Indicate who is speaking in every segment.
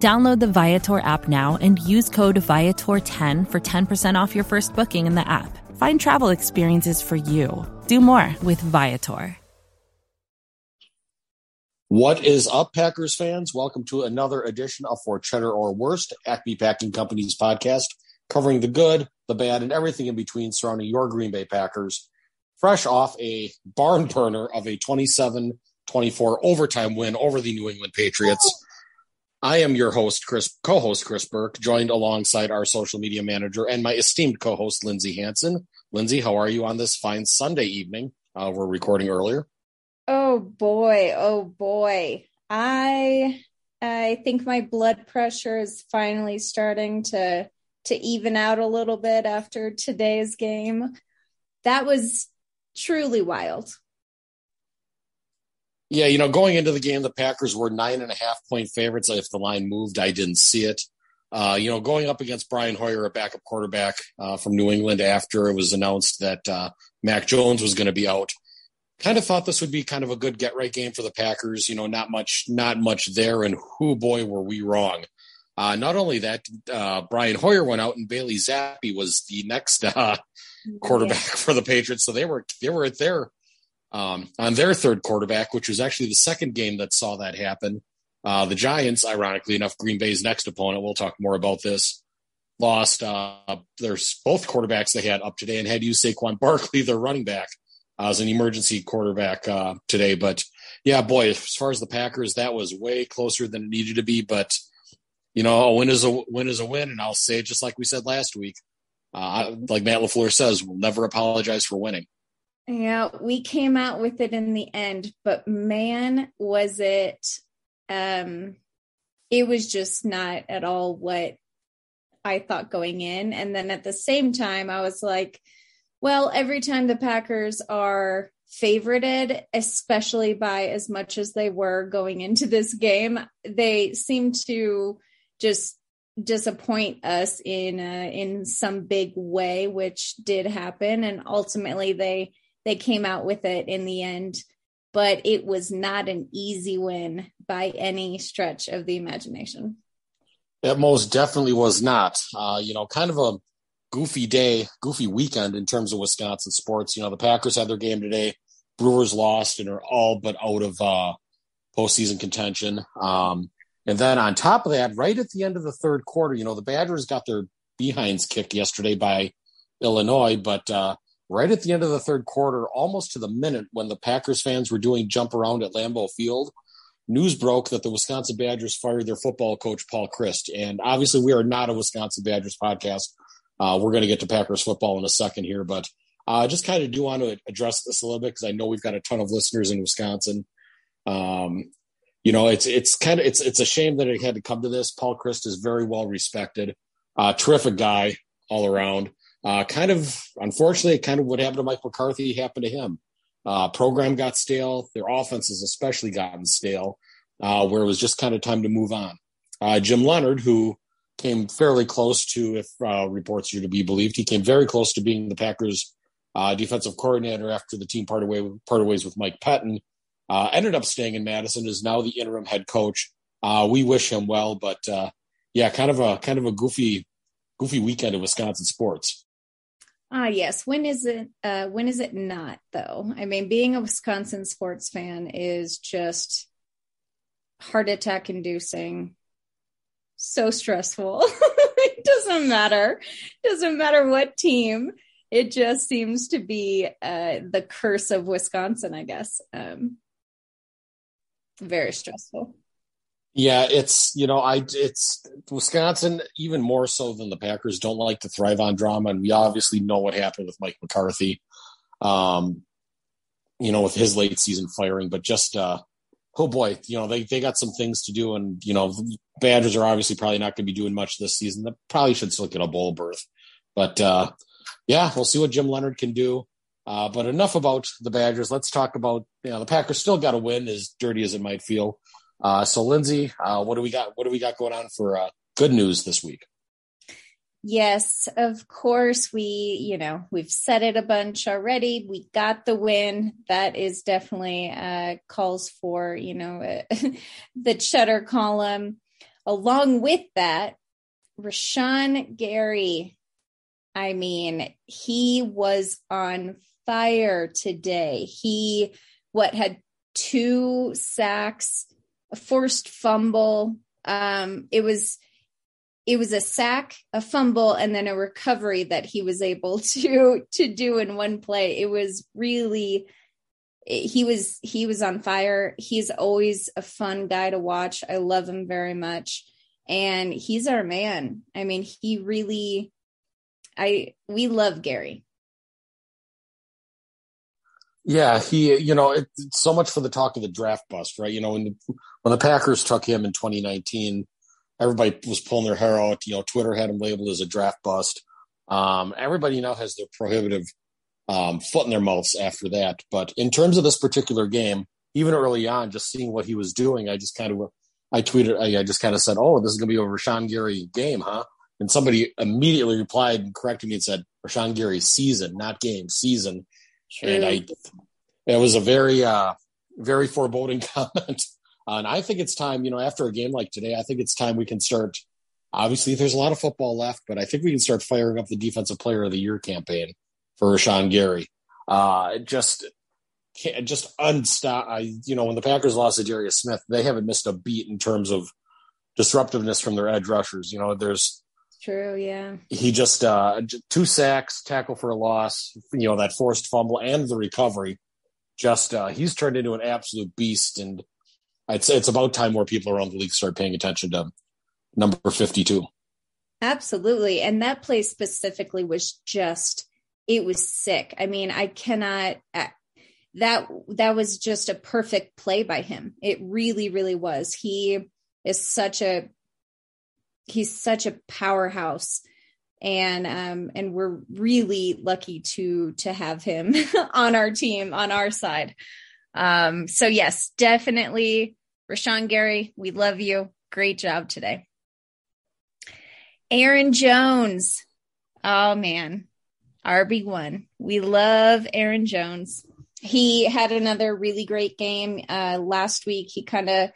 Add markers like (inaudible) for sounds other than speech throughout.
Speaker 1: Download the Viator app now and use code Viator10 for 10% off your first booking in the app. Find travel experiences for you. Do more with Viator.
Speaker 2: What is up, Packers fans? Welcome to another edition of For Cheddar or Worst, Acme Packing Company's podcast, covering the good, the bad, and everything in between surrounding your Green Bay Packers. Fresh off a barn burner of a 27 24 overtime win over the New England Patriots. I am your host, Chris, co-host Chris Burke, joined alongside our social media manager and my esteemed co-host Lindsay Hanson. Lindsay, how are you on this fine Sunday evening? Uh, we're recording earlier.
Speaker 3: Oh boy, oh boy. I I think my blood pressure is finally starting to to even out a little bit after today's game. That was truly wild.
Speaker 2: Yeah, you know, going into the game, the Packers were nine and a half point favorites. If the line moved, I didn't see it. Uh, you know, going up against Brian Hoyer, a backup quarterback uh, from New England, after it was announced that uh, Mac Jones was going to be out, kind of thought this would be kind of a good get right game for the Packers. You know, not much, not much there, and who boy were we wrong. Uh, not only that, uh, Brian Hoyer went out, and Bailey Zappe was the next uh, quarterback for the Patriots. So they were they were at their um, on their third quarterback, which was actually the second game that saw that happen. Uh, the Giants, ironically enough, Green Bay's next opponent, we'll talk more about this, lost uh, there's both quarterbacks they had up today and had used Saquon Barkley, their running back, uh, as an emergency quarterback uh, today. But yeah, boy, as far as the Packers, that was way closer than it needed to be. But you know, a win is a win is a win, and I'll say it just like we said last week. Uh, like Matt Lafleur says, we'll never apologize for winning.
Speaker 3: Yeah, we came out with it in the end, but man, was it um it was just not at all what I thought going in. And then at the same time, I was like, well, every time the Packers are favorited, especially by as much as they were going into this game, they seem to just disappoint us in uh, in some big way, which did happen, and ultimately they they came out with it in the end, but it was not an easy win by any stretch of the imagination.
Speaker 2: It most definitely was not. Uh, you know, kind of a goofy day, goofy weekend in terms of Wisconsin sports. You know, the Packers had their game today. Brewers lost and are all but out of uh, postseason contention. Um, and then on top of that, right at the end of the third quarter, you know, the Badgers got their behinds kicked yesterday by Illinois, but uh, right at the end of the third quarter, almost to the minute when the Packers fans were doing jump around at Lambeau Field, news broke that the Wisconsin Badgers fired their football coach, Paul Chryst. And obviously, we are not a Wisconsin Badgers podcast. Uh, we're going to get to Packers football in a second here, but I uh, just kind of do want to address this a little bit because I know we've got a ton of listeners in Wisconsin. Um, you know, it's it's kind of it's it's a shame that it had to come to this. Paul Chryst is very well respected, uh, terrific guy all around. Uh, kind of, unfortunately, kind of what happened to Mike McCarthy happened to him. Uh, program got stale. Their offense has especially gotten stale, uh, where it was just kind of time to move on. Uh, Jim Leonhard, who came fairly close to, if uh, reports are to be believed, he came very close to being the Packers' uh, defensive coordinator after the team parted, way, parted ways with Mike Pettine. ended up staying in Madison, is now the interim head coach. we wish him well, but yeah, kind of a kind of a goofy goofy weekend of Wisconsin sports.
Speaker 3: Ah, yes. When is it? Uh, when is it not though? I mean, being a Wisconsin sports fan is just heart attack inducing. So stressful. (laughs) it doesn't matter. It doesn't matter what team. It just seems to be uh, the curse of Wisconsin, I guess. Um, very stressful.
Speaker 2: Yeah, it's you know, I it's Wisconsin even more so than the Packers don't like to thrive on drama, and we obviously know what happened with Mike McCarthy, um, you know, with his late season firing. But just uh, oh boy, you know, they they got some things to do, and you know, Badgers are obviously probably not going to be doing much this season. They probably should still get a bowl berth, But uh, yeah, we'll see what Jim Leonhard can do. Uh, but enough about the Badgers. Let's talk about you know the Packers still got to win, as dirty as it might feel. Uh, so, Lindsay, uh, what do we got? What do we got going on for uh, good news this week?
Speaker 3: Yes, of course. We, you know, we've said it a bunch already. We got the win. That is definitely uh, calls for, you know, (laughs) the cheddar column. Along with that, Rashan Gary. I mean, he was on fire today. He, what, had two sacks, a forced fumble. Um, it was it was a sack, a fumble, and then a recovery that he was able (laughs) to to do in one play. It was really he was he was on fire. He's always a fun guy to watch. I love him very much. And he's our man. I mean, he really I we love Gary.
Speaker 2: Yeah, he, you know, it, it's so much for the talk of the draft bust, right? You know, when the, when the Packers took him in 2019, everybody was pulling their hair out. You know, Twitter had him labeled as a draft bust. Um, everybody now has their prohibitive um, foot in their mouths after that. But in terms of this particular game, even early on, just seeing what he was doing, I just kind of, I tweeted, I, I just kind of said, "Oh, this is going to be a Rashan Gary game, huh?" And somebody immediately replied and corrected me and said, "Rashan Gary season, not game, season." And I, it was a very, uh, very foreboding (laughs) comment. Uh, and I think it's time, you know, after a game like today, I think it's time we can start. Obviously, there's a lot of football left, but I think we can start firing up the Defensive Player of the Year campaign for Rashan Gary. Uh, just, just unstop. I, you know, when the Packers lost Za'Darius Smith, they haven't missed a beat in terms of disruptiveness from their edge rushers. You know, there's
Speaker 3: true, yeah.
Speaker 2: He just uh, two sacks, tackle for a loss. You know, that forced fumble and the recovery. Just uh, he's turned into an absolute beast, and I'd it's about time more people around the league start paying attention to number 52.
Speaker 3: Absolutely. And that play specifically was just, it was sick. I mean, I cannot, that, that was just a perfect play by him. It really, really was. He is such a, he's such a powerhouse and um and we're really lucky to to have him (laughs) on our team on our side um so yes definitely Rashan Gary, we love you. Great job today. Aaron Jones. Oh man, RB1. We love Aaron Jones. He had another really great game uh, last week. He kind of,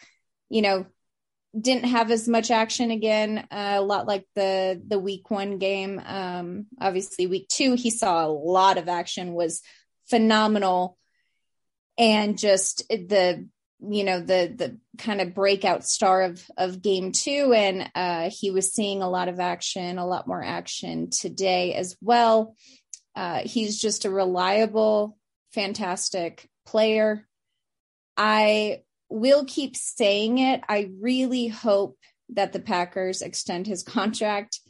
Speaker 3: you know, didn't have as much action again, uh, a lot like the the week one game. Um, obviously, week two he saw a lot of action, was phenomenal, and just the you know the the kind of breakout star of of game two. And uh, he was seeing a lot of action a lot more action today as well. Uh, he's just a reliable fantastic player. I will keep saying it. I really hope that the packers extend his (laughs) contract.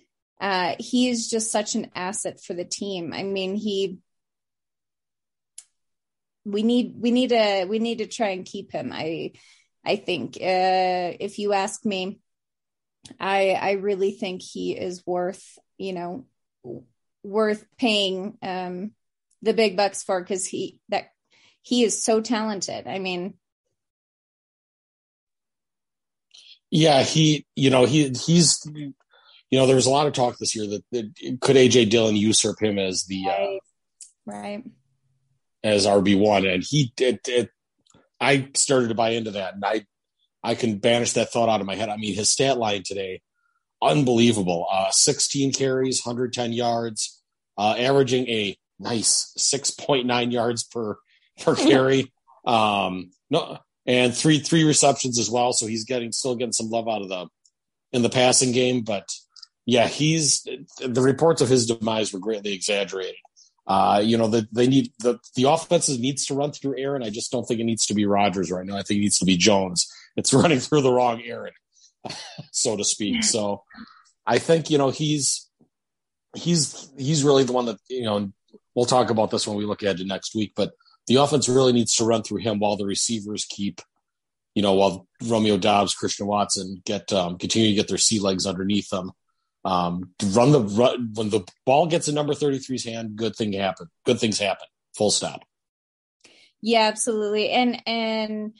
Speaker 3: Uh, he is just such an asset for the team. I mean he we need we need to we need to try and keep him. I I think uh, if you ask me, I I really think he is worth you know worth paying um, the big bucks for because he that he is so talented. I mean.
Speaker 2: Yeah, he, you know, he he's, you know, there was a lot of talk this year that, that could AJ Dillon usurp him as the
Speaker 3: right. Uh, right
Speaker 2: as RB one, and he did. It, I started to buy into that, and I I can banish that thought out of my head. I mean, his stat line today, unbelievable. Uh, 16 carries, 110 yards, uh, averaging a nice 6.9 yards per per carry. Um, no, and three three receptions as well. So he's getting still getting some love out of the in the passing game, but yeah, he's the reports of his demise were greatly exaggerated. Uh, you know, the, they need the, the offenses needs to run through Aaron. I just don't think it needs to be Rodgers right now. I think it needs to be Jones. It's (laughs) running through the wrong Aaron, (laughs) so to speak. So I think, you know, he's, he's, he's really the one that, you know, we'll talk about this when we look ahead to next week, but the offense really needs to run through him while the receivers keep, you know, while Romeo Doubs, Christian Watson get, um, continue to get their sea legs underneath them. Um, run the run, when the ball gets in number 33's hand, good thing happen. Good things happen. Full stop.
Speaker 3: Yeah, absolutely. And and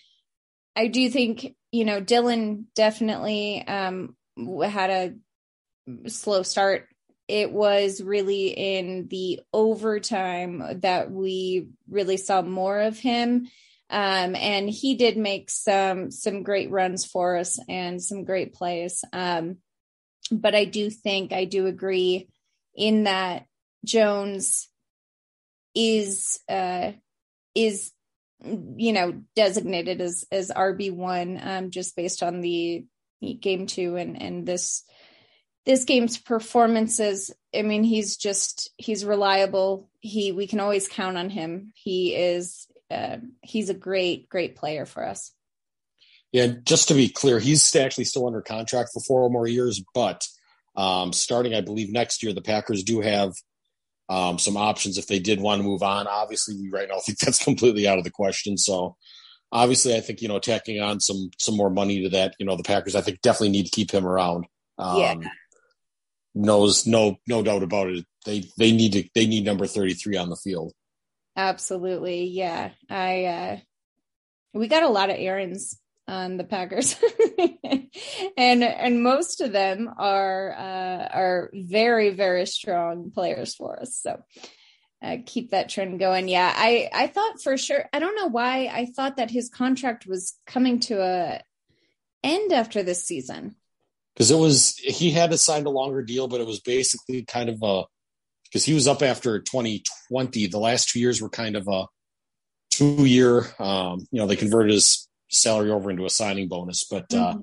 Speaker 3: I do think, you know, Dillon definitely um had a slow start. It was really in the overtime that we really saw more of him. Um, and he did make some some great runs for us and some great plays. Um, but I do think I do agree in that Jones is uh, is you know designated as as RB one um, just based on the game two and and this this game's performances. I mean, he's just he's reliable. He we can always count on him. He is uh, he's a great great player for us.
Speaker 2: Yeah, just to be clear, he's actually still under contract for four or more years, but um, starting, I believe, next year, the Packers do have um, some options if they did want to move on. Obviously, we right now think (laughs) that's completely out of the question. So, obviously, I think you know tacking on some some more money to that, you know, the Packers, I think, definitely need to keep him around. Um, yeah. Knows no no doubt about it. They they need to they need number thirty three on the field.
Speaker 3: Absolutely, yeah. I uh we got a lot of Aarons on the Packers, (laughs) and and most of them are uh, are very very strong players for us. So uh, keep that trend going. Yeah, I I thought for sure. I don't know why I thought that his contract was coming to a end after this season.
Speaker 2: Because it was he had to sign a longer deal, but it was basically kind of a because he was up after 2020. The last two years were kind of a two year. Um, you know, they converted his salary over into a signing bonus. But uh, mm-hmm. uh,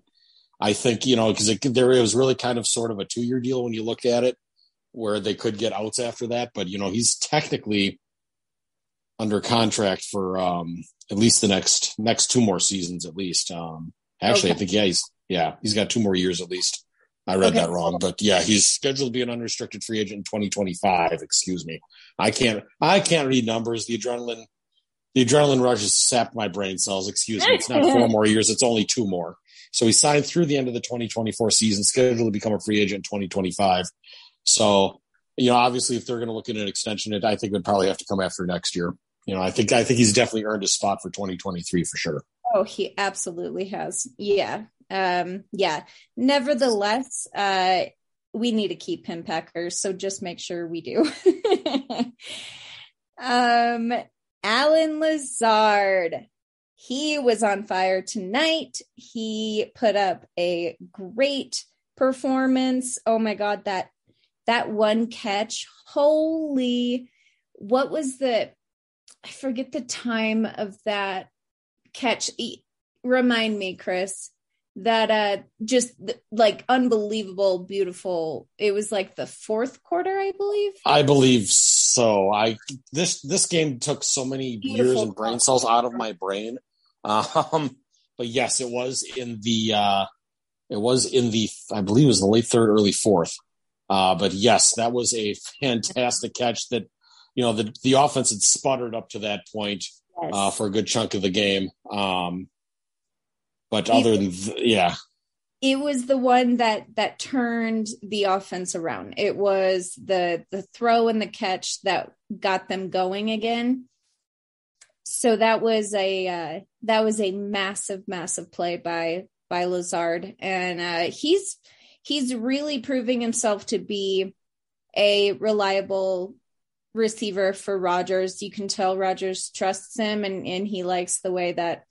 Speaker 2: I think you know because it, there it was really kind of sort of a two year deal when you look at it, where they could get outs after that. But you know he's technically under contract for um, at least the next next two more seasons at least. Um, actually, okay. I think yeah he's yeah he's got two more years at least. I read okay. that wrong, but yeah, he's scheduled to be an unrestricted free agent in 2025. Excuse me, I can't I can't read numbers. The adrenaline the adrenaline rush has sapped my brain cells. Excuse me. It's not four (laughs) more years. It's only two more. So he signed through the end of the 2024 season, scheduled to become a free agent in 2025. So, you know, obviously if they're going to look at an extension, it, I think would probably have to come after next year. You know, I think, I think he's definitely earned his spot for 2023 for sure.
Speaker 3: Oh, he absolutely has. Yeah. Um, yeah. Nevertheless, uh, we need to keep him Packers. So just make sure we do. (laughs) um, Allen Lazard. He was on fire tonight. He put up a great performance. Oh my god, that that one catch. Holy what was the I forget the time of that catch. Remind me, Chris that uh just like unbelievable beautiful it was like the fourth quarter i believe
Speaker 2: i believe so i this this game took so many beautiful years and brain cells out of my brain. (laughs) Um but yes it was in the uh it was in the i believe it was the late third early fourth. Uh but yes that was a fantastic catch that you know the the offense had sputtered up to that point yes. uh for a good chunk of the game. Um but other than th- yeah,
Speaker 3: it was the one that that turned the offense around. It was the the throw and the catch that got them going again. So that was a uh, that was a massive massive play by by Lazard and uh, he's he's really proving himself to be a reliable receiver for Rodgers. You can tell Rodgers trusts him and and he likes the way that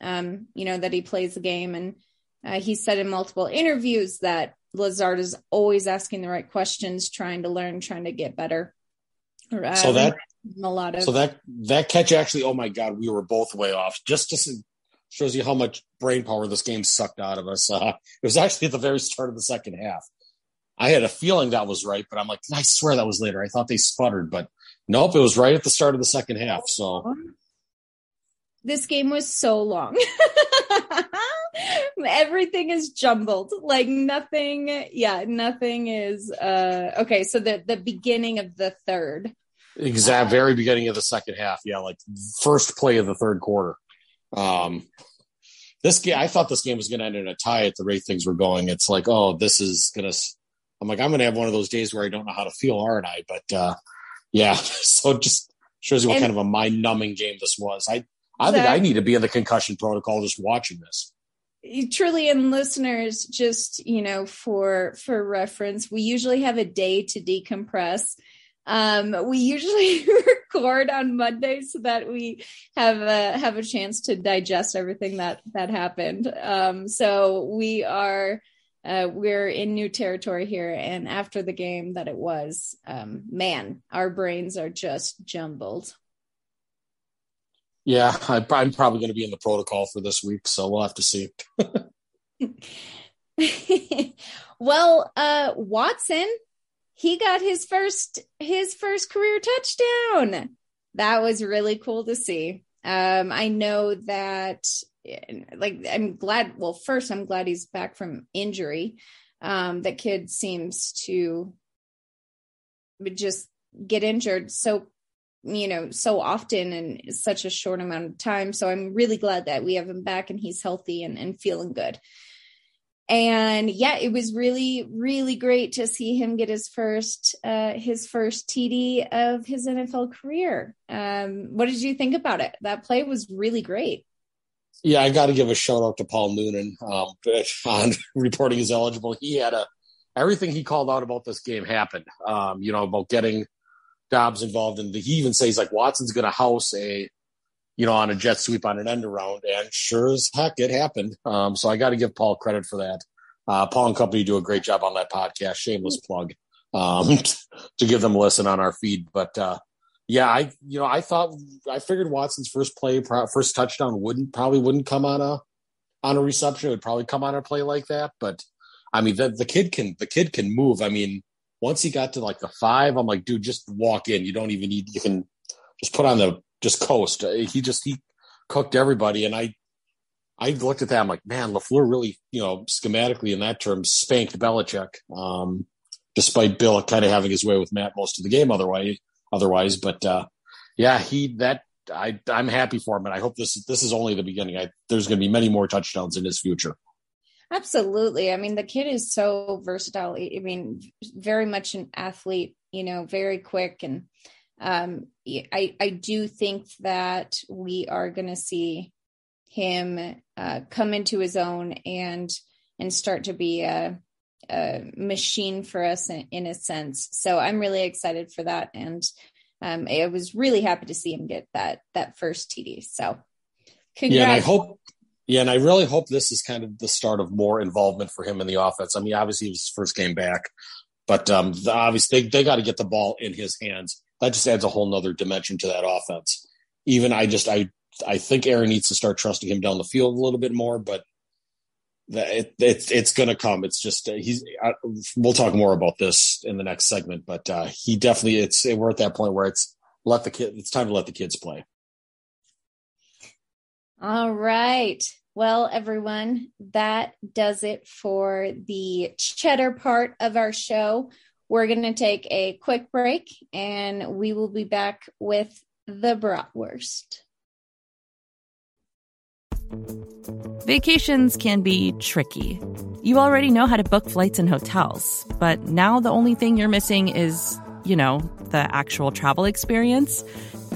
Speaker 3: um, you know, that he plays the game. And uh, he said in multiple interviews that Lazard is always asking the right questions, trying to learn, trying to get better.
Speaker 2: Uh, so that a lot of so that that catch actually, oh my god, we were both way off. Just to shows you how much brain power this game sucked out of us. (laughs) Uh, it was actually at the very start of the second half. I had a feeling that was right, but I'm like, I swear that was later. I thought they sputtered, but nope, it was right at the start of the second half. So
Speaker 3: this game was so long. (laughs) Everything is jumbled. Like nothing, yeah, nothing is uh okay, so the the beginning of the third.
Speaker 2: Exact very beginning of the second half. Yeah, like first play of the third quarter. Um this game I thought this game was going to end in a tie at the rate things were going. It's like, oh, this is going to I'm like, I'm going to have one of those days where I don't know how to feel, aren't I? But uh, yeah, (laughs) so just shows you what and, kind of a mind numbing game this was. I I think I need to be in the concussion protocol just watching this.
Speaker 3: Truly, and listeners, just you know, for for reference, we usually have a day to decompress. Um, we usually (laughs) record on Monday so that we have a, have a chance to digest everything that that happened. Um, so we are uh, we're in new territory here, and after the game that it was, um, man, our brains are just jumbled.
Speaker 2: Yeah, I'm probably going to be in the protocol for this week, so we'll have to see. (laughs)
Speaker 3: well, uh, Watson, he got his first his first career touchdown. That was really cool to see. Um, I know that, like, I'm glad. Well, first, I'm glad he's back from injury. Um, that kid seems to just get injured so you know, so often in such a short amount of time. So I'm really glad that we have him back and he's healthy and, and feeling good. And yeah, it was really, really great to see him get his first, uh, his first TD of his NFL career. Um, what did you think about it? That play was really great.
Speaker 2: Yeah, I got to give a shout out to Paul Noonan um, (laughs) on reporting he's eligible. He had a everything he called out about this game happened. Um, you know about getting Doubs involved in the, he even says like Watson's going to house a, you know, on a jet sweep on an end around. And sure as heck, it happened. Um, so I got to give Paul credit for that. Uh, Paul and company do a great job on that podcast. Shameless plug, um, (laughs) to give them a listen on our feed. But, uh, yeah, I, you know, I thought, I figured Watson's first play, first touchdown wouldn't, probably wouldn't come on a, on a reception. It would probably come on a play like that. But I mean, the, the kid can, the kid can move. I mean, once he got to like the five, I'm like, dude, just walk in. You don't even need. You can just put on the just coast. Uh, he just he cooked everybody, and I I looked at that. I'm like, man, Lafleur really, you know, schematically in that term, spanked Belichick. Um, despite Bill kind of having his way with Matt most of the game, otherwise, otherwise, but uh, yeah, he that I I'm happy for him, and I hope this this is only the beginning. I, there's going to be many more touchdowns in his future.
Speaker 3: Absolutely. I mean, the kid is so versatile. I mean, very much an athlete, you know, very quick. And um, I, I do think that we are going to see him uh, come into his own and and start to be a, a machine for us in, in, a sense. So I'm really excited for that, and um, I was really happy to see him get that that first TD. So,
Speaker 2: congrats. yeah, I hope yeah, and I really hope this is kind of the start of more involvement for him in the offense. I mean, obviously it was his first game back, but um, the, obviously they, they got to get the ball in his hands. That just adds a whole nother dimension to that offense. Even I just I I think Aaron needs to start trusting him down the field a little bit more, but it, it it's going to come. It's just uh, he's. I, we'll talk more about this in the next segment, but uh, he definitely it's we're at that point where it's let the kid. It's time to let the kids play.
Speaker 3: All right. Well, everyone, that does it for the cheddar part of our show. We're going to take a quick break and we will be back with the bratwurst.
Speaker 1: Vacations can be tricky. You already know how to book flights and hotels, but now the only thing you're missing is, you know, the actual travel experience.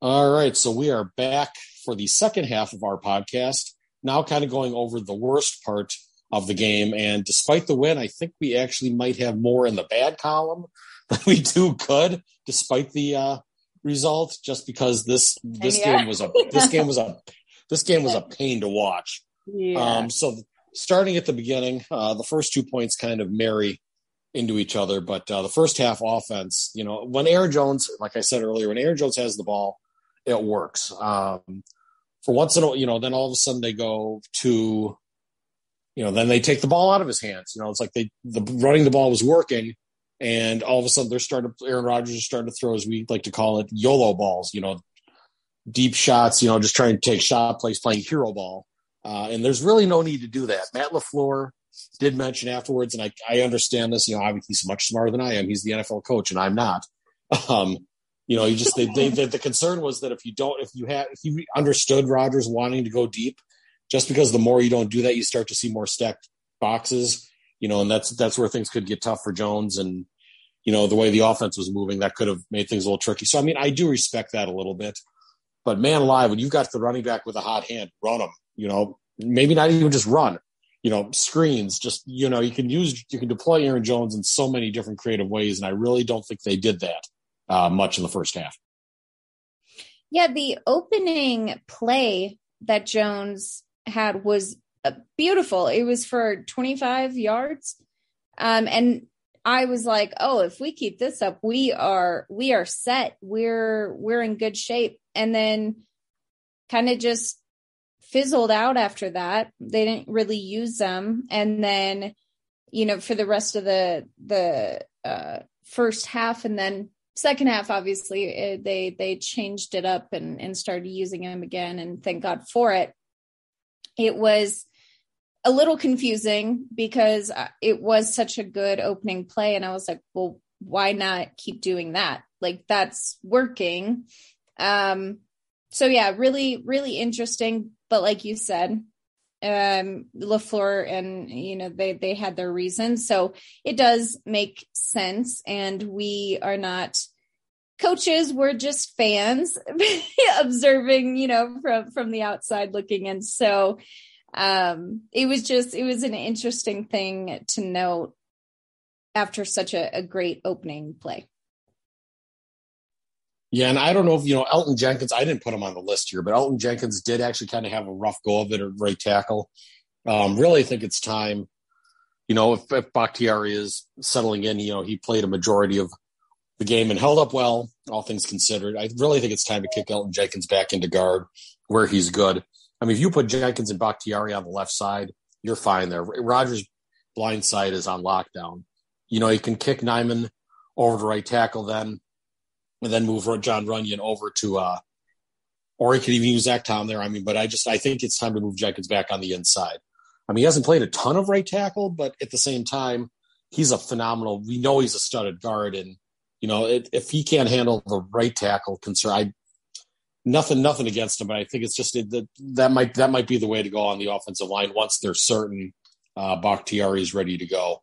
Speaker 2: All right, so we are back for the second half of our podcast. Now, kind of going over the worst part of the game. And despite the win, I think we actually might have more in the bad column (laughs) than we do good, despite the uh, result. Just because this this yeah. game was a this game was a this game was a pain to watch. Yeah. Um, so starting at the beginning, uh, the first two points kind of marry into each other. But uh, the first half offense, you know, when Aaron Jones, like I said earlier, when Aaron Jones has the ball, it works. Um, for once in a you know, then all of a sudden they go to, you know, then they take the ball out of his hands. You know, it's like they the running the ball was working, and all of a sudden they're starting. Aaron Rodgers is starting to throw, as we like to call it, YOLO balls. You know, deep shots. You know, just trying to take shot plays, playing hero ball. Uh, and there's really no need to do that. Matt LaFleur did mention afterwards, and I, I understand this. You know, obviously he's much smarter than I am. He's the NFL coach, and I'm not. (laughs) Um, you know, you just they, they, (laughs) they, the concern was that if you don't, if you have, if you understood Rodgers wanting to go deep, just because the more you don't do that, you start to see more stacked boxes. You know, and that's that's where things could get tough for Jones, and you know the way the offense was moving, that could have made things a little tricky. So I mean, I do respect that a little bit, but man alive, when you've got the running back with a hot hand, run him. You know, maybe not even just run. You know, screens. Just you know, you can use you can deploy Aaron Jones in so many different creative ways, and I really don't think they did that uh, much in the first half.
Speaker 3: Yeah, the opening play that Jones had was uh, beautiful. It was for 25 yards. Um, and I was like, "Oh, if we keep this up, we are we are set. We're we're in good shape." And then kind of just fizzled out after that. They didn't really use them. And then, you know, for the rest of the the uh first half and then second half obviously it, they they changed it up and and started using him again and thank god for it. It was a little confusing because uh, it was such a good opening play and i was like well why not keep doing that? Like that's working. Um so yeah really really interesting. But like you said um LaFleur and you know they they had their reasons so it does make sense. And we are not coaches we're just fans (laughs) observing you know from from the outside looking and so um it was just it was an interesting thing to note after such a, a great opening play
Speaker 2: yeah, and I don't know if you know Elgton Jenkins. I didn't put him on the list here, but Elgton Jenkins did actually kind of have a rough go of it at right tackle. Um, really think it's time. You know, if, if Bakhtiari is settling in, you know, he played a majority of the game and held up well, all things considered. I really think it's time to kick Elgton Jenkins back into guard where he's good. I mean, if you put Jenkins and Bakhtiari on the left side, you're fine there. Rodgers' blind side is on lockdown. You know, you can kick Nijman over to right tackle then and then move Jon Runyan over to, uh, or he could even use Zach Tom there. I mean, but I just, I think it's time to move Jenkins back on the inside. I mean, he hasn't played a ton of right tackle, but at the same time, he's a phenomenal, we know he's a studded guard. And, you know, it, if he can't handle the right tackle concern, I, nothing, nothing against him, but I think it's just that that might, that might be the way to go on the offensive line once they're certain, uh, Bakhtiari is ready to go.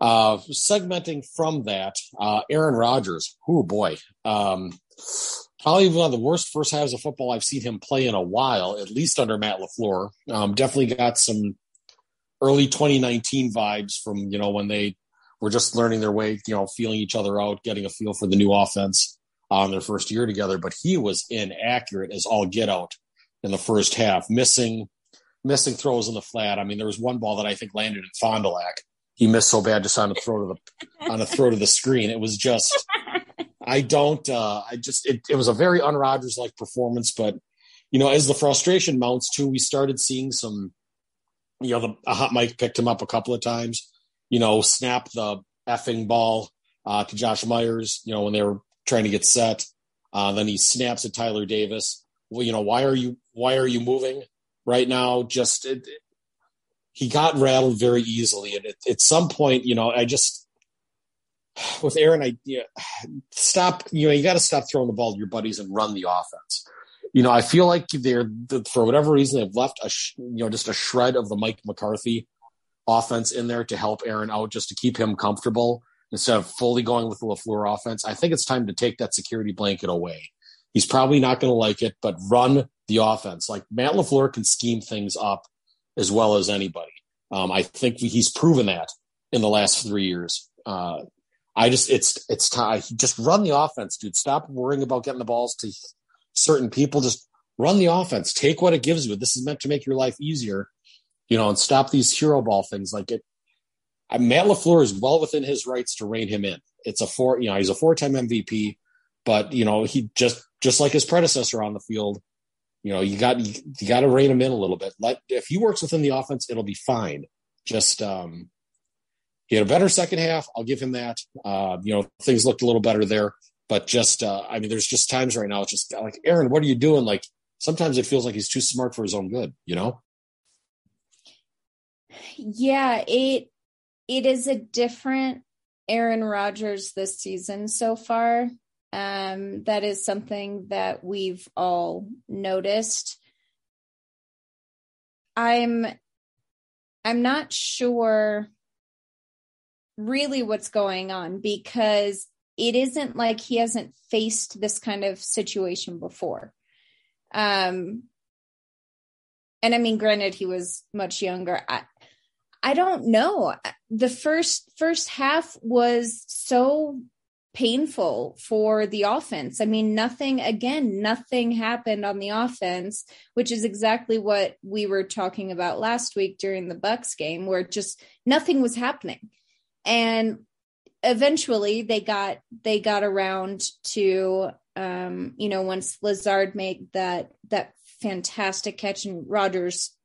Speaker 2: Uh, segmenting from that, uh, Aaron Rodgers, oh boy, um, probably one of the worst first halves of football I've seen him play in a while, at least under Matt LaFleur. Um, definitely got some early 2019 vibes from, you know, when they were just learning their way, you know, feeling each other out, getting a feel for the new offense on their first year together. But he was inaccurate as all get out in the first half, missing, missing throws in the flat. I mean, there was one ball that I think landed in Fond du Lac he missed so bad just on a throw to the on a throw to the screen. It was just I don't uh I just it, it was a very un Rodgers like performance, but you know, as the frustration mounts too, we started seeing some you know, the hot mic picked him up a couple of times, you know, snap the effing ball uh, to Josh Myers, you know, when they were trying to get set. Uh, then he snaps at Tyler Davis. Well, you know, why are you why are you moving right now? Just it, he got rattled very easily, and at some point, you know, I just with Aaron, I yeah, stop. You know, you got to stop throwing the ball to your buddies and run the offense. You know, I feel like they're for whatever reason they've left a you know just a shred of the Mike McCarthy offense in there to help Aaron out, just to keep him comfortable instead of fully going with the Lafleur offense. I think it's time to take that security blanket away. He's probably not going to like it, but run the offense. Like Matt Lafleur can scheme things up as well as anybody. Um, I think he's proven that in the last three years. Uh, I just it's it's time. Just run the offense, dude. Stop worrying about getting the balls to certain people. Just run the offense. Take what it gives you. This is meant to make your life easier, you know, and stop these hero ball things. Like it, Matt Lafleur is well within his rights to rein him in. It's a four, you know, he's a four-time MVP, but you know, he just just like his predecessor on the field. You know, you got you, got to rein him in a little bit. Let if he works within the offense, it'll be fine. Just um, he had a better second half. I'll give him that. Uh, you know, things looked a little better there, but just, uh, I mean, there's just times right now. It's just like, Aaron, what are you doing? Like sometimes it feels like he's too smart for his own good, you know?
Speaker 3: Yeah, it, it is a different Aaron Rodgers this season so far. Um, that is something that we've all noticed. I'm I'm not sure really what's going on because it isn't like he hasn't faced this kind of situation before. Um, and I mean, granted, he was much younger. I, I don't know. The first first half was so painful for the offense. I mean, nothing again, nothing happened on the offense, which is exactly what we were talking about last week during the Bucs game where just nothing was happening and eventually they got they got around to um you know once Lazard made that that fantastic catch and Rodgers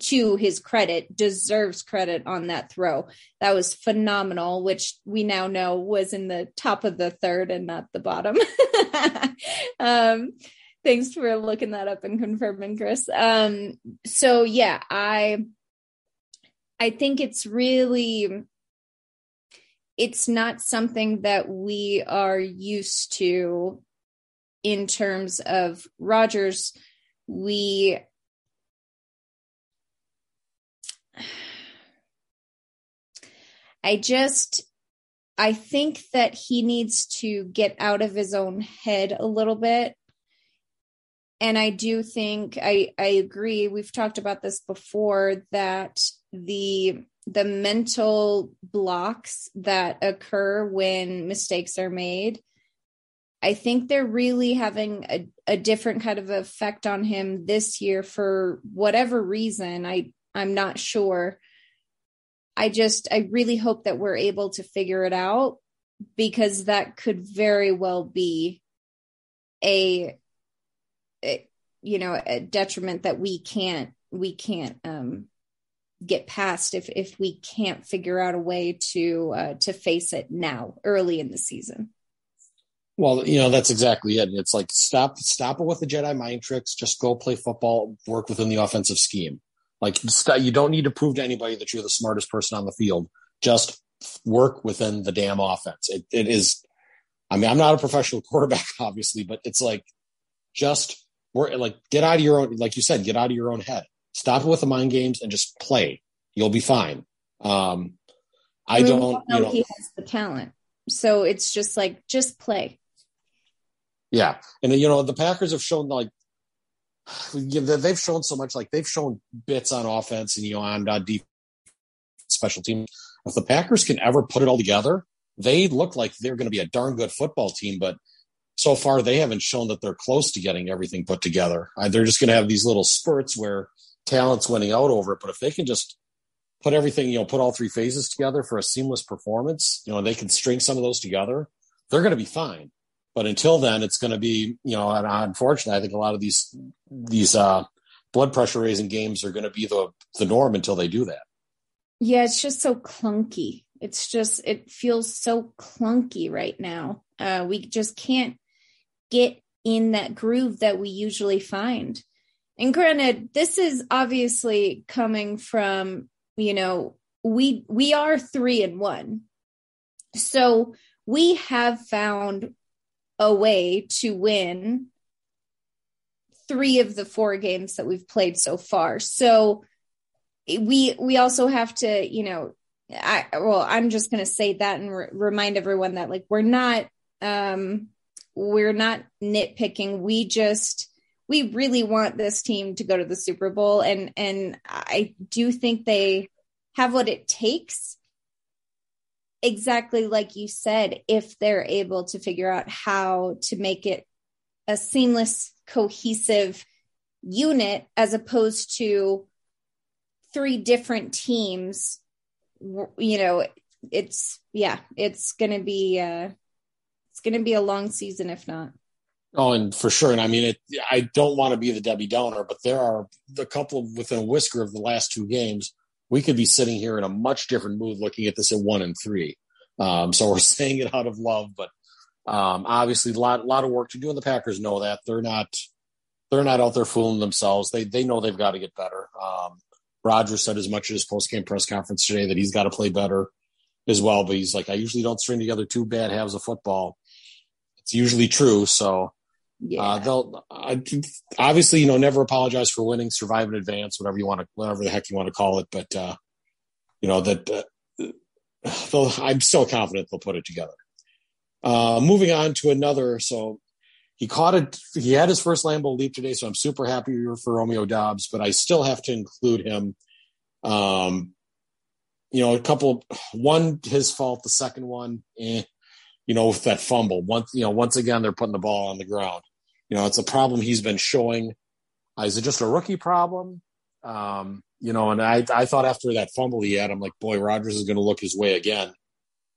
Speaker 3: to his credit deserves credit on that throw. That was phenomenal which we now know was in the top of the third and not the bottom. (laughs) Um thanks for looking that up and confirming chris. Um so yeah i i think it's really it's not something that we are used to in terms of Rodgers. We I just I think that he needs to get out of his own head a little bit. And I do think I I agree. We've talked about this before that the the mental blocks that occur when mistakes are made i think they're really having a, a different kind of effect on him this year for whatever reason i i'm not sure i just i really hope that we're able to figure it out because that could very well be a, a you know a detriment that we can't we can't um get past if if we can't figure out a way to uh, to face it now early in the season.
Speaker 2: Well, you know that's exactly it. It's like stop stop it with the Jedi mind tricks. Just go play football. Work within the offensive scheme. Like you don't need to prove to anybody that you're the smartest person on the field. Just work within the damn offense. It, it is. I mean, I'm not a professional (laughs) quarterback, obviously, but it's like just work. Like get out of your own. Like you said, get out of your own head. Stop it with the mind games and just play. You'll be fine. Um, I, I mean, don't. You know,
Speaker 3: he has the talent, so it's just like just play.
Speaker 2: Yeah, and you know the Packers have shown like they've shown so much. Like they've shown bits on offense and you know on defense, special team. If the Packers can ever put it all together, they look like they're going to be a darn good football team. But so far, they haven't shown that they're close to getting everything put together. They're just going to have these little spurts where talent's winning out over it. But if they can just put everything, you know, put all three phases together for a seamless performance, you know, they can string some of those together, they're going to be fine. But until then, it's going to be, you know, and unfortunately, I think a lot of these these uh, blood pressure raising games are going to be the the norm until they do that.
Speaker 3: Yeah, it's just so clunky. It's just it feels so clunky right now. Uh, we just can't get in that groove that we usually find. And granted, this is obviously coming from, you know, we we are 3 and 1. So we have found a way to win 3 of the 4 games that we've played so far. So we we also have to, you know, I well, I'm just going to say that and re- remind everyone that like we're not um we're not nitpicking. We just we really want this team to go to the Super Bowl and and I do think they have what it takes exactly like you said if they're able to figure out how to make it a seamless cohesive unit as opposed to three different teams you know it's yeah it's gonna be uh it's gonna be a long season if not.
Speaker 2: Oh and for sure and i mean it i don't want to be the debbie downer but there are a couple within a whisker of the last two games we could be sitting here in a much different mood looking at this at one and three um so we're (laughs) saying it out of love but um obviously a lot, lot of work to do and the packers know that they're not they're not out there fooling themselves they they know they've got to get better um Rodgers said as much at his post game press conference today that he's got to play better as well. But he's like, I usually don't string together two bad halves of football. It's usually true. So yeah. uh, they'll obviously, you know, never apologize for winning, survive in advance, whatever you want to, whatever the heck you want to call it. But uh, you know that uh, I'm so confident they'll put it together. Uh, moving on to another. So he caught it. He had his first Lambeau leap today, so I'm super happy for Romeo Doubs. But I still have to include him. Um, you know, a couple. One his fault. The second one, eh, you know, with that fumble. Once you know, once again they're putting the ball on the ground. You know, it's a problem he's been showing. Uh, is it just a rookie problem? Um, you know, and I I thought after that fumble he had, I'm like, boy, Rodgers is going to look his way again.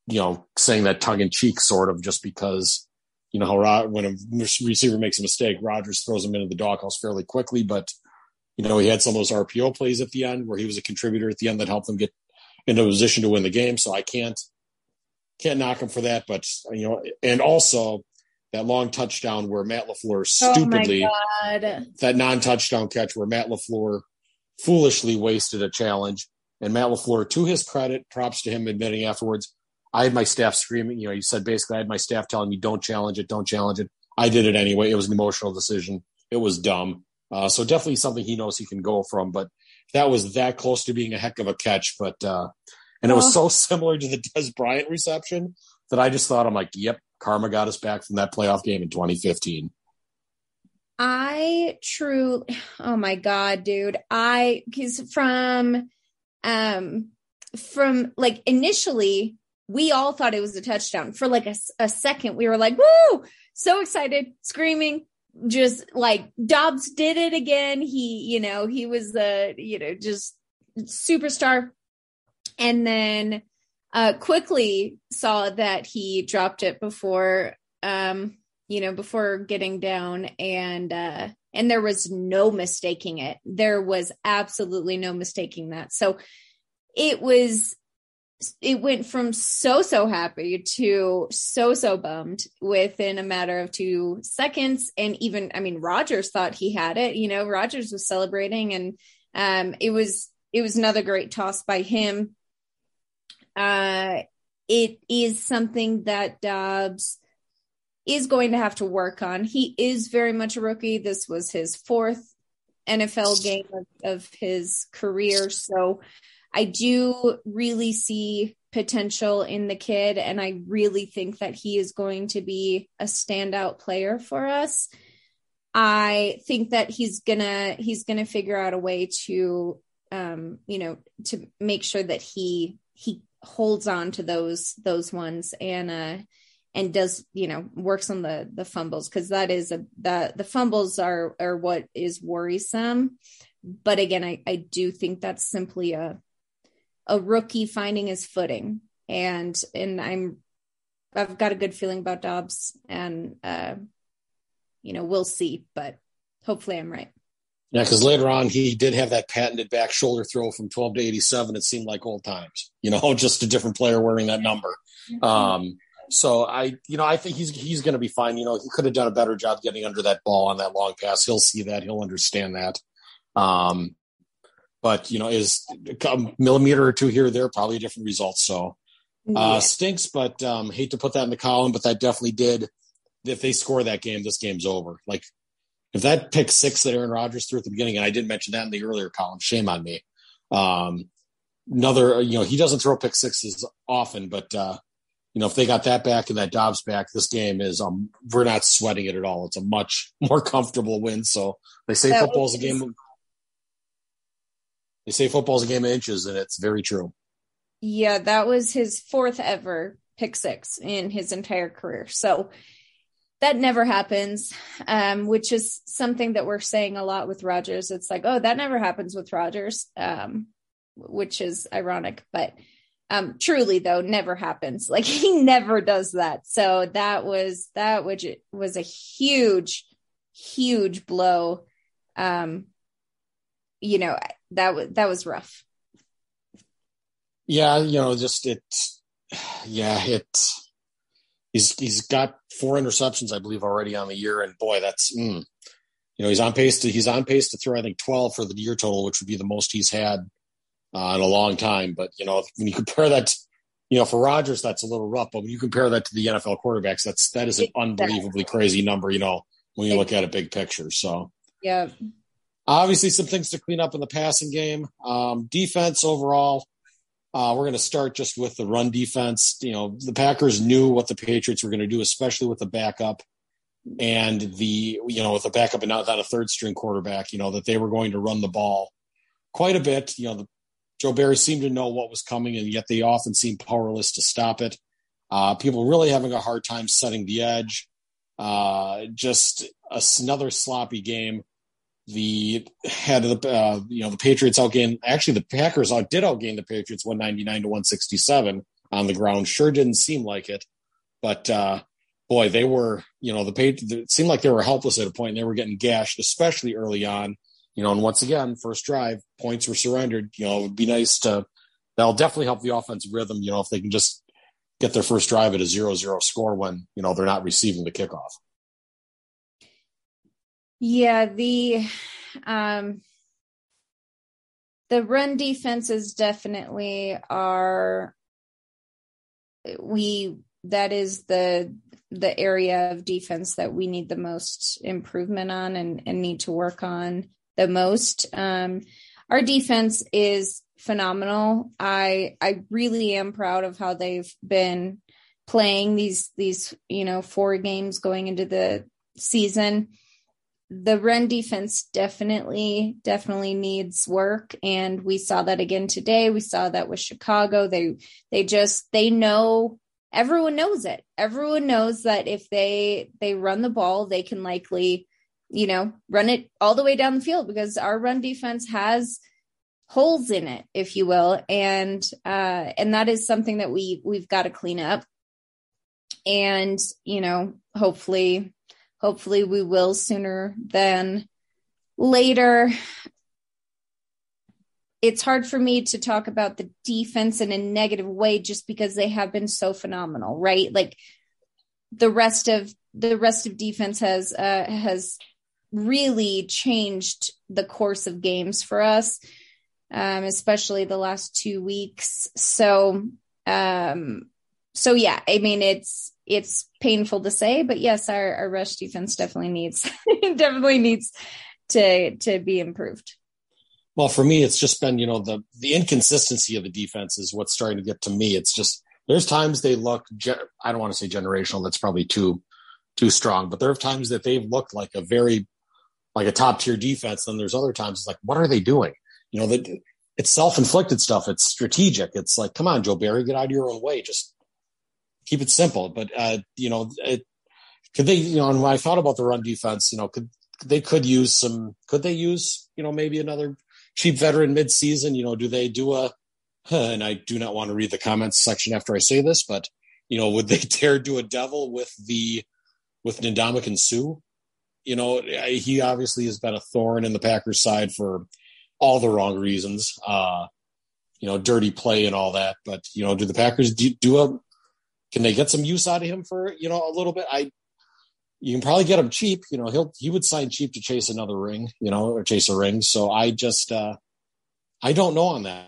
Speaker 2: You know, saying that tongue in cheek, sort of, just because you know how when a receiver makes a mistake, Rodgers throws him into the doghouse fairly quickly. But you know he had some of those RPO plays at the end where he was a contributor at the end that helped them get into a position to win the game. So I can't can't knock him for that. But you know, and also that long touchdown where Matt LaFleur oh stupidly oh that non-touchdown catch where Matt LaFleur foolishly wasted a challenge. And Matt LaFleur, to his credit, props to him admitting afterwards, I had my staff screaming. You know, you said basically I had my staff telling me, "Don't challenge it, don't challenge it." I did it anyway. It was an emotional decision. It was dumb. Uh, so definitely something he knows he can go from. But that was that close to being a heck of a catch. But uh, and it was so (laughs) similar to the Dez Bryant reception that I just thought I'm like, "Yep, karma got us back from that playoff game in 2015."
Speaker 3: I true. Oh my god, dude! I because from um from like initially we all thought it was a touchdown for like a, a second. We were like, woo, so excited, screaming, just like Doubs did it again. He, you know, he was the, you know, just superstar. And then uh quickly saw that he dropped it before um, you know, before getting down and uh and there was no mistaking it. There was absolutely no mistaking that. So it was it went from so so happy to so so bummed within a matter of two seconds and even i mean Rodgers thought he had it you know Rodgers was celebrating and um it was it was another great toss by him uh it is something that Doubs is going to have to work on. He is very much a rookie. This was his fourth nfl game of, of his career. So I do really see potential in the kid, and I really think that he is going to be a standout player for us. I think that he's gonna he's gonna figure out a way to um, you know to make sure that he he holds on to those those ones and uh and does you know works on the the fumbles because that is a the the fumbles are are what is worrisome but again i i do think that's simply a a rookie finding his footing. And and I'm I've got a good feeling about Doubs and uh you know, we'll see, but hopefully I'm right.
Speaker 2: Yeah, because later on he did have that patented back shoulder throw from 12 to 87. It seemed like old times, you know, (laughs) just a different player wearing that number. Um, so I, you know, I think he's he's going to be fine. You know, he could have done a better job getting under that ball on that long pass. He'll see that. He'll understand that. Um, but you know, is a millimeter or two here or there probably different results. So uh, yeah. stinks, but um, hate to put that in the column, but that definitely did. If they score that game, this game's over. Like if that pick six that Aaron Rodgers threw at the beginning, and I did mention that in the earlier column, shame on me. Um, another, you know, he doesn't throw pick sixes often, but uh, you know, if they got that back and that Doubs back, this game is um we're not sweating it at all. It's a much (laughs) more comfortable win. So they say that football's a game of they say football's a game of inches, and it's very true.
Speaker 3: Yeah, that was his fourth ever pick six in his entire career. So that never happens, um, which is something that we're saying a lot with Rodgers. It's like, oh, that never happens with Rodgers, um, which is ironic, but um, truly though never happens. Like (laughs) he never does that. So that was that which was a huge huge blow. Um you know that was that was rough.
Speaker 2: Yeah you know just it yeah it he's he's got four interceptions i believe already on the year and boy that's mm, you know he's on pace to he's on pace to throw i think 12 for the year total which would be the most he's had uh, in a long time. But you know, when you compare that, to, you know, for Rodgers, that's a little rough. But when you compare that to the NFL quarterbacks, that's that is an unbelievably crazy number. You know, when you look at a big picture. So
Speaker 3: yeah,
Speaker 2: obviously some things to clean up in the passing game. Um, defense overall. Uh, we're going to start just with the run defense. You know, the Packers knew what the Patriots were going to do, especially with the backup and the, you know, with the backup and not a third string quarterback, you know, that they were going to run the ball quite a bit. You know, the Joe Barry seemed to know what was coming, and yet they often seemed powerless to stop it. Uh, people really having a hard time setting the edge. Uh, just a, another sloppy game. The head of the uh, you know the Patriots outgained. Actually, the Packers out did outgain the Patriots one ninety nine to one sixty seven on the ground. Sure didn't seem like it, but uh, boy, they were you know the Patriots. It seemed like they were helpless at a point. They were getting gashed, especially early on you know, and once again, first drive, points were surrendered. You know, it would be nice to, that'll definitely help the offensive rhythm, you know, if they can just get their first drive at a zero zero score when, you know, they're not receiving the kickoff.
Speaker 3: Yeah, the, um, the run defenses definitely are, we, that is the, the area of defense that we need the most improvement on and, and need to work on the most. Um, our defense is phenomenal. I I really am proud of how they've been playing these these you know four games going into the season. The run defense definitely definitely needs work, and we saw that again today. We saw that with Chicago. They they just they know everyone knows it. Everyone knows that if they they run the ball, they can likely you know, run it all the way down the field because our run defense has holes in it, if you will. And uh and that is something that we we've got to clean up. And, you know, hopefully, hopefully we will sooner than later. It's hard for me to talk about the defense in a negative way just because they have been so phenomenal, right? Like the rest of the rest of defense has uh has really changed the course of games for us, um, especially the last two weeks. So, um, so yeah, I mean, it's, it's painful to say, but yes, our, our rush defense definitely needs, (laughs) definitely needs to, to be improved.
Speaker 2: Well, for me, it's just been, you know, the, the inconsistency of the defense is what's starting to get to me. It's just, there's times they look, I don't want to say generational. That's probably too, too strong, but there are times that they've looked like a very like a top tier defense. Then there's other times it's like, what are they doing? You know, that it's self inflicted stuff. It's strategic. It's like, come on, Joe Barry, get out of your own way. Just keep it simple. But, uh, you know, it, could they, you know, and when I thought about the run defense, you know, could they could use some, could they use, you know, maybe another cheap veteran mid season? You know, do they do a, and I do not want to read the comments section after I say this, but, you know, would they (laughs) dare do a devil with the, with Ndamukong Suh? You know, he obviously has been a thorn in the Packers side for all the wrong reasons. Uh, you know, dirty play and all that. But you know, do the Packers do, do a? Can they get some use out of him for you know a little bit? I you can probably get him cheap. You know, he'll he would sign cheap to chase another ring. You know, or chase a ring. So I just uh I don't know on that.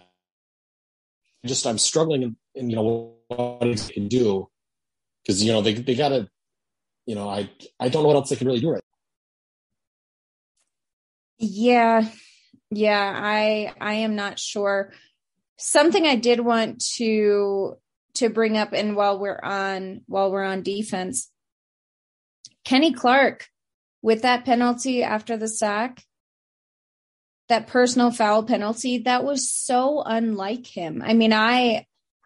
Speaker 2: Just I'm struggling in, you know what he can do because you know they they got to you know I I don't know what else they can really do right.
Speaker 3: Yeah, yeah, I I am not sure. Something I did want to to bring up, and while we're on while we're on defense, Kenny Clark with that penalty after the sack, that personal foul penalty, that was so unlike him. I mean, I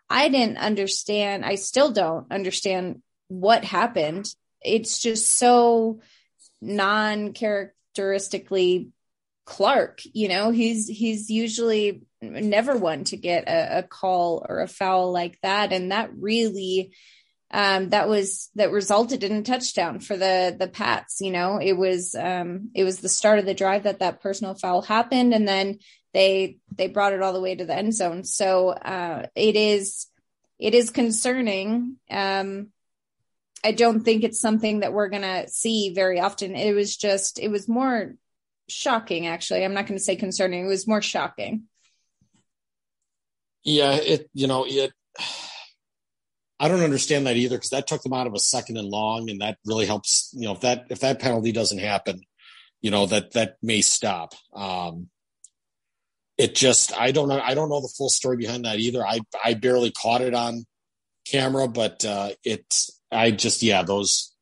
Speaker 3: I didn't understand. I still don't understand what happened. It's just so non characteristically Clark, you know, he's he's usually never one to get a, a, call or a foul like that. And that really um that was that resulted in a touchdown for the the Pats, you know. It was um it was the start of the drive that that personal foul happened and then they they brought it all the way to the end zone. So uh it is it is concerning. Um I don't think it's something that we're to see very often. It was just, it was more shocking, actually. I'm not going to say concerning. It was more shocking.
Speaker 2: Yeah, it, you know, it, I don't understand that either because that took them out of a second and long, and that really helps. You know, if that if that penalty doesn't happen, you know that that may stop. Um, it just I don't know I don't know the full story behind that either. I I barely caught it on camera, but uh, it I just yeah those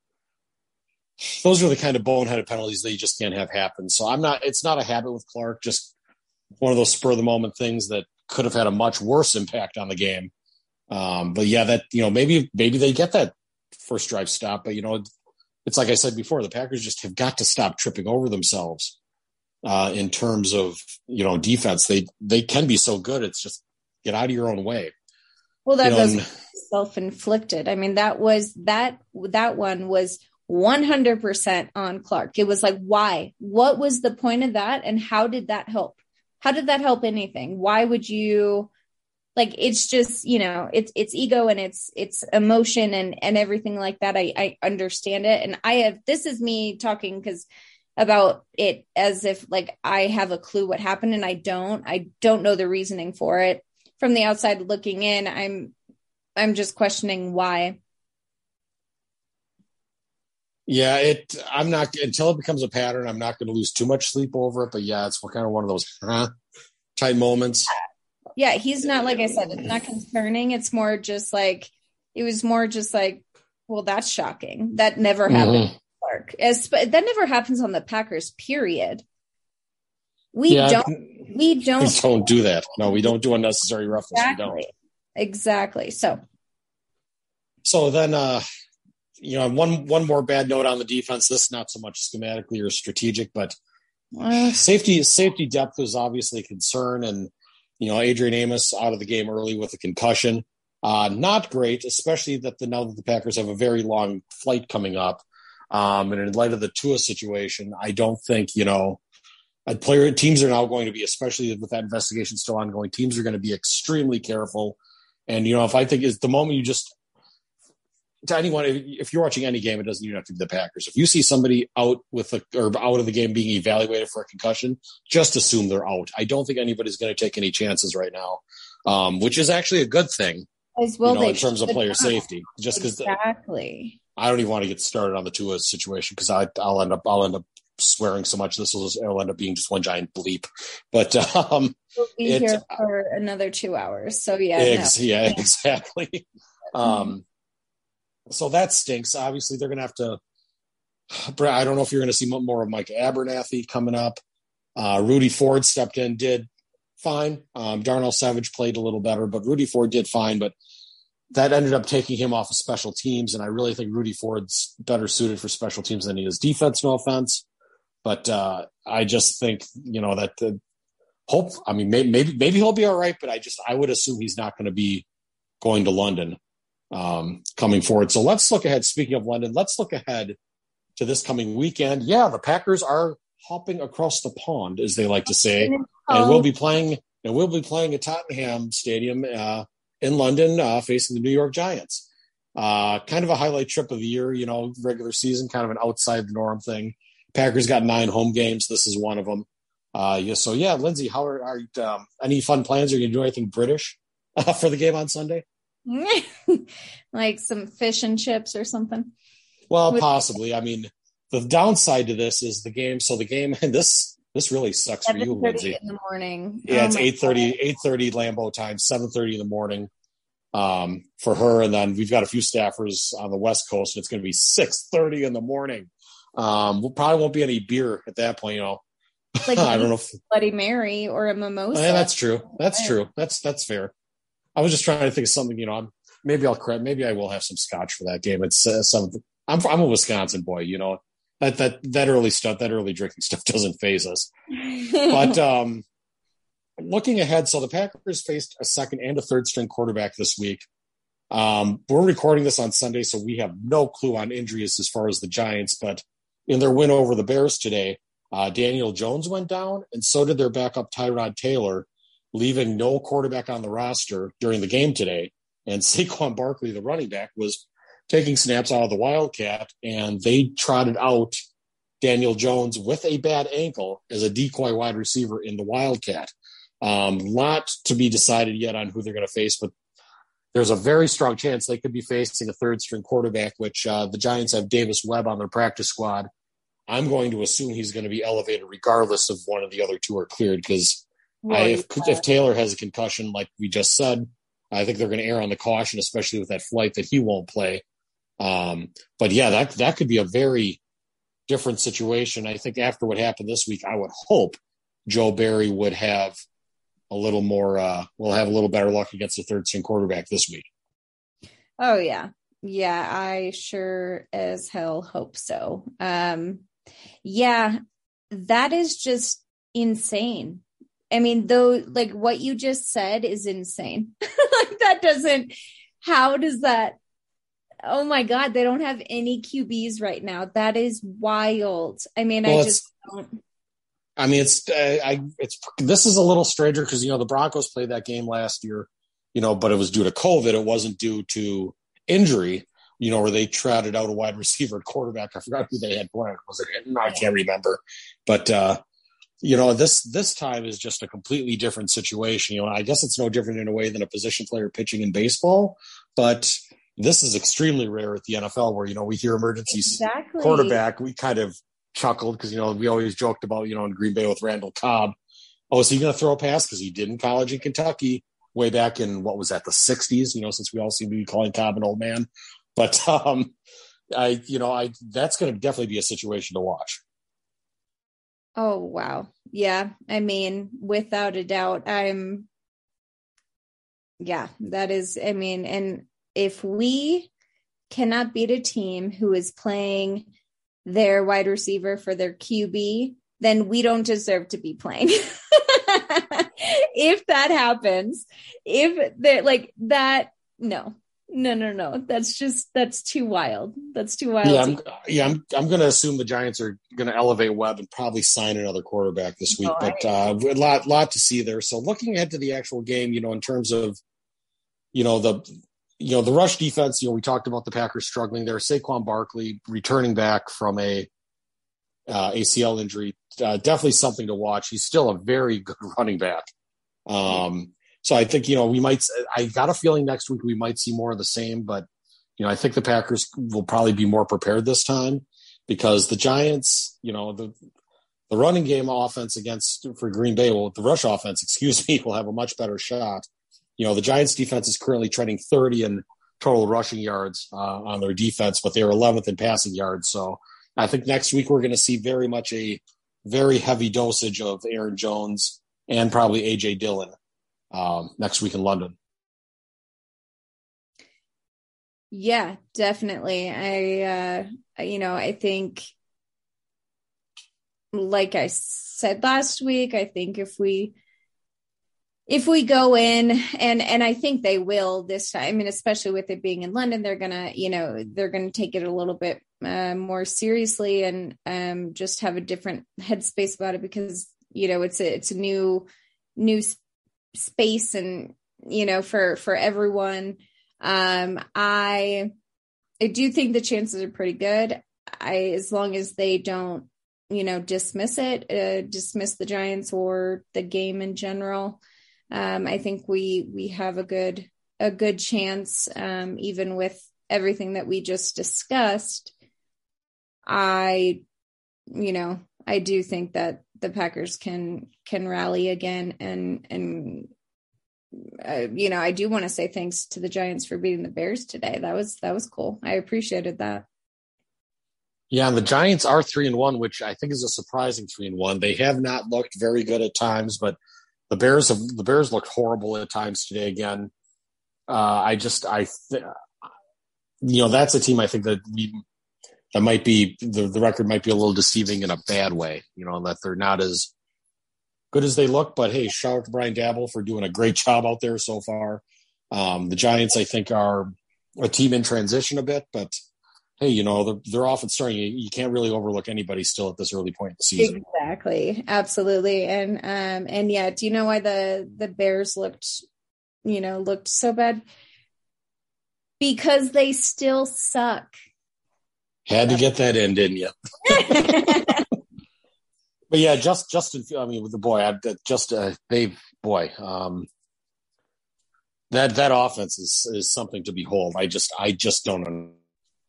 Speaker 2: those are the kind of boneheaded penalties that you just can't have happen. So I'm not. It's not a habit with Clark. Just one of those spur of the moment things that could have had a much worse impact on the game. Um, but yeah, that you know maybe maybe they get that first drive stop, but you know it's like I said before, the Packers just have got to stop tripping over themselves uh, in terms of you know defense. They they can be so good. It's just get out of your own way.
Speaker 3: Well, that you was self inflicted. I mean, that was that that one was 100% on Clark. It was like, why? What was the point of that? And how did that help? How did that help anything? Why would you like it's just, you know, it's it's ego and it's it's emotion and and everything like that. I I understand it. And I have this is me talking because about it as if like I have a clue what happened and I don't. I don't know the reasoning for it. From the outside looking in, I'm I'm just questioning why.
Speaker 2: Yeah, it. I'm not until it becomes a pattern. I'm not going to lose too much sleep over it. But yeah, it's kind of one of those huh, type moments.
Speaker 3: Yeah, he's not like I said. It's not concerning. It's more just like it was more just like, well, that's shocking. That never happened. Mm-hmm. Clark. As, that never happens on the Packers. Period. We yeah, don't. We don't. We
Speaker 2: don't do that. No, we don't do unnecessary roughness.
Speaker 3: Exactly.
Speaker 2: We don't.
Speaker 3: Exactly. So.
Speaker 2: So then, uh, you know, one one more bad note on the defense. This not so much schematically or strategic, but uh, safety safety depth is obviously a concern. And you know, Adrian Amos out of the game early with a concussion. Uh, not great, especially that the now that the Packers have a very long flight coming up. Um, and in light of the Tua situation, I don't think you know a player teams are now going to be, especially with that investigation still ongoing, teams are going to be extremely careful. And you know, if I think is the moment you just to anyone, if you're watching any game, it doesn't even have to be the Packers. If you see somebody out with a, or out of the game being evaluated for a concussion, just assume they're out. I don't think anybody's going to take any chances right now, um, which is actually a good thing.
Speaker 3: As well,
Speaker 2: you know, in terms of player safety, just because
Speaker 3: exactly.
Speaker 2: I don't even want to get started on the Tua situation because I'll end up I'll end up swearing so much this will just, it'll end up being just one giant bleep. But um,
Speaker 3: we'll be it, here for another two hours. So yeah,
Speaker 2: ex- no. yeah, (laughs) exactly. (laughs) um, so that stinks. Obviously, they're going to have to. I don't know if you're going to see more of Mike Abernathy coming up. Uh, Rudy Ford stepped in, did fine. Um, Darnell Savage played a little better, but Rudy Ford did fine. But that ended up taking him off of special teams, and I really think Rudy Ford's better suited for special teams than he is defense. No offense, but uh, I just think you know that the hope. I mean, maybe maybe maybe he'll be all right, but I just I would assume he's not going to be going to London um, coming forward. So let's look ahead. Speaking of London, let's look ahead to this coming weekend, yeah, the Packers are hopping across the pond, as they like to say, and we'll be playing and we'll be playing at Tottenham Stadium uh, in London, uh, facing the New York Giants. Uh, kind of a highlight trip of the year, you know, regular season, kind of an outside the norm thing. Packers got nine home games. This is one of them. Uh, yeah, so yeah, Lindsay, how are, are um, any fun plans? Are you gonna do anything British uh, (laughs) for the game on Sunday? (laughs)
Speaker 3: like some fish and chips or something.
Speaker 2: Well, With- possibly. I mean, the downside to this is the game. So the game, and (laughs) this this really sucks for you, Lindsay.
Speaker 3: In the morning.
Speaker 2: Yeah, oh it's 8 30, Lambeau time, seven thirty in the morning. Um, for her, and then we've got a few staffers on the West Coast, and it's going to be six thirty in the morning. Um, we'll probably won't be any beer at that point, you know.
Speaker 3: Like (laughs) I don't know, if, Bloody Mary or a mimosa.
Speaker 2: Yeah, that's true. That's true. That's that's fair. I was just trying to think of something, you know. I'm, maybe I'll correct. Maybe I will have some scotch for that game. It's uh, some. I'm I'm a Wisconsin boy, you know. That that that early stuff, that early drinking (laughs) stuff doesn't phase us. but (laughs) um, looking ahead, so the Packers faced a second and a third string quarterback this week. Um, we're recording this on Sunday, so we have no clue on injuries as far as the Giants. But in their win over the Bears today, uh, Daniel Jones went down, and so did their backup Tyrod Taylor, leaving no quarterback on the roster during the game today. And (laughs) Saquon Barkley, the running back, was taking snaps out of the Wildcat, and they trotted out Daniel Jones with a bad ankle as a decoy wide receiver in the Wildcat. Um, lot to be decided yet on who they're going to face, but there's a very strong chance they could be facing a third string quarterback, which uh, the Giants have Davis Webb on their practice squad. I'm going to assume he's going to be elevated regardless of one of the other two are cleared because if, if Taylor has a concussion, like we just said, I think they're going to err on the caution, especially with that flight that he won't play. Um, but yeah, that that could be a very different situation. I think after what happened this week, I would hope Joe Barry would have a little more. Uh, will have a little better luck against the third string quarterback this week.
Speaker 3: Oh yeah, yeah, I sure as hell hope so. Um, yeah, that is just insane. I mean, though, like what you just said is insane. (laughs) like that doesn't. How does that oh my god they don't have any qb's right now. That is wild. I mean well, i just don't.
Speaker 2: I mean it's uh, i it's this is a little stranger because you know the broncos played that game last year you know but it was due to covid. It wasn't due to injury you know where they trotted out a wide receiver quarterback. I forgot who they had playing. Was it i can't remember. But uh you know this this time is just a completely different situation you know i guess it's no different in a way than a position player pitching in baseball but this is extremely rare at the NFL where, you know, we hear emergency exactly. quarterback. We kind of chuckled because, you know, we always joked about, you know, in Green Bay with Randall Cobb. Oh, is he going to throw a pass? Because he did in college in Kentucky way back in what was that, the 60s, you know, since we all seem to be calling Cobb an old man. But, (laughs) um, I, you know, I, that's going to definitely be a situation to watch.
Speaker 3: Oh, wow. Yeah. I mean, without a doubt, I'm, yeah, that is, I mean, and if we cannot beat a team who is playing their wide receiver for their QB, then we don't deserve to be playing. (laughs) if that happens, if they're like that, no, no, no, no. That's just that's too wild. That's too wild.
Speaker 2: Yeah, I'm, yeah, I'm, I'm going to assume the Giants are going to elevate Webb and probably sign another quarterback this week. but uh, a lot, lot to see there. So looking ahead to the actual game, you know, in terms of, you know, the you know, the rush defense, you know, we talked about the Packers struggling there. Saquon Barkley returning back from a uh, ACL injury, uh, definitely something to watch. He's still a very good (laughs) running back. Um, so I think, you know, we might, I got a feeling next week we might see more of the same, but, you know, I think the Packers will probably be more prepared this time because the Giants, you know, the, the running game offense against for Green Bay, well, the rush offense, (laughs) excuse me, will have a much better shot you know, the Giants defense is currently trending 30 in total rushing yards uh, on their defense, but they are 11th in passing yards. So I think next week we're going to see very much a very heavy dosage of Aaron Jones and probably AJ Dillon um, next week in London.
Speaker 3: Yeah, definitely. I, uh, you know, I think, like I said last week, I think if we if we go in and and I think they will this time, I mean, especially with it being in London, they're gonna, you know, they're gonna take it a little bit uh, more seriously and um, just have a different headspace about it because you know it's a it's a new new space and you know for for everyone. Um, I I do think the chances are pretty good. I as long as they don't you know dismiss it, uh, dismiss the Giants or the game in general um, I think we we have a good a good chance, um, even with everything that we just discussed. I, you know, I do think that the Packers can can rally again, and and uh, you know, I do want to say thanks to the Giants for beating the Bears today. That was that was cool. I appreciated that.
Speaker 2: Yeah, and the Giants are three and one, which I think is a surprising three and one. They have not looked very good at times, but the Bears have the Bears looked horrible at times today again. Uh, I just I th- you know that's a team I think that we that might be the the record might be a little deceiving in a bad way. You know that they're not as good as they look. But hey, shout out to Brian Daboll for doing a great job out there so far. Um, the Giants I think are a team in transition a bit, but hey, you know, they're, they're often starting. You, you, can't really overlook anybody still at this early point in the season.
Speaker 3: Exactly, absolutely, and um, and yeah, do you know why the the Bears looked, you know, looked so bad? Because they still suck.
Speaker 2: Had to get that in, didn't you? (laughs) but yeah, just Justin. I mean, with the boy, I, just uh, they boy, um, that that offense is is something to behold. I just I just don't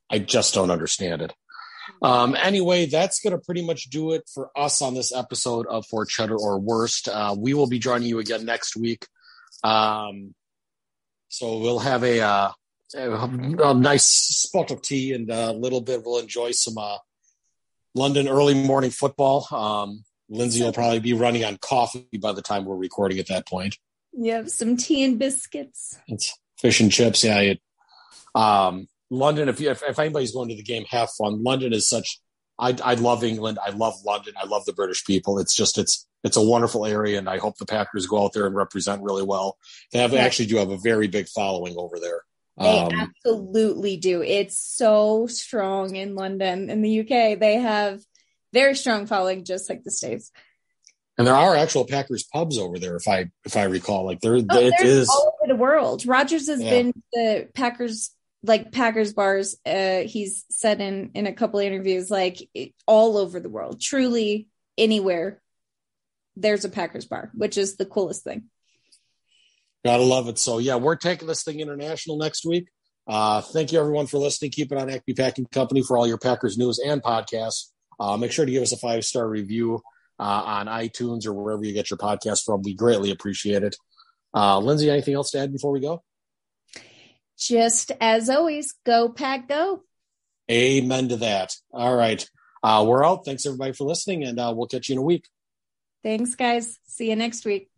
Speaker 2: I just don't understand it. Um, anyway, that's going to pretty much do it for us on this episode of For Cheddar or Worst. Uh, we will be joining you again next week. Um, so we'll have a, uh, a, a, nice spot of tea and a little bit. We'll enjoy some uh, London early morning football. Um, Lindsay will probably be running on coffee by the time we're recording at that point.
Speaker 3: Yep, some tea and biscuits.
Speaker 2: It's fish and chips. Yeah. It, um, London, if, you, if, if anybody's going to the game, have fun. London is such. I I love England. I love London. I love the British people. It's just it's it's a wonderful area, and I hope the Packers go out there and represent really well. They have actually do have a very big following over there.
Speaker 3: They um, absolutely do. It's so strong in London. In the UK, they have very strong following, just like the states.
Speaker 2: And there are actual Packers pubs over there, if I if I recall. Like there, oh, it is
Speaker 3: all over the world. Rodgers has yeah. been the Packers like Packers bars. Uh, he's said in in a couple interviews, like all over the world, truly anywhere. There's a Packers bar, which is the coolest thing.
Speaker 2: Gotta love it. So yeah, we're taking this thing international next week. Uh, thank you everyone for listening. Keep it on Acme Packing Company for all your Packers news and podcasts. Uh, make sure to give us a five star review uh, on iTunes or wherever you get your podcast from. We greatly appreciate it. Uh, Lindsay, anything else to add before we go?
Speaker 3: just as always, go pack go.
Speaker 2: Amen to that. All right. Uh, we're out. Thanks everybody for listening, and uh, we'll catch you in a week.
Speaker 3: Thanks, guys. See you next week.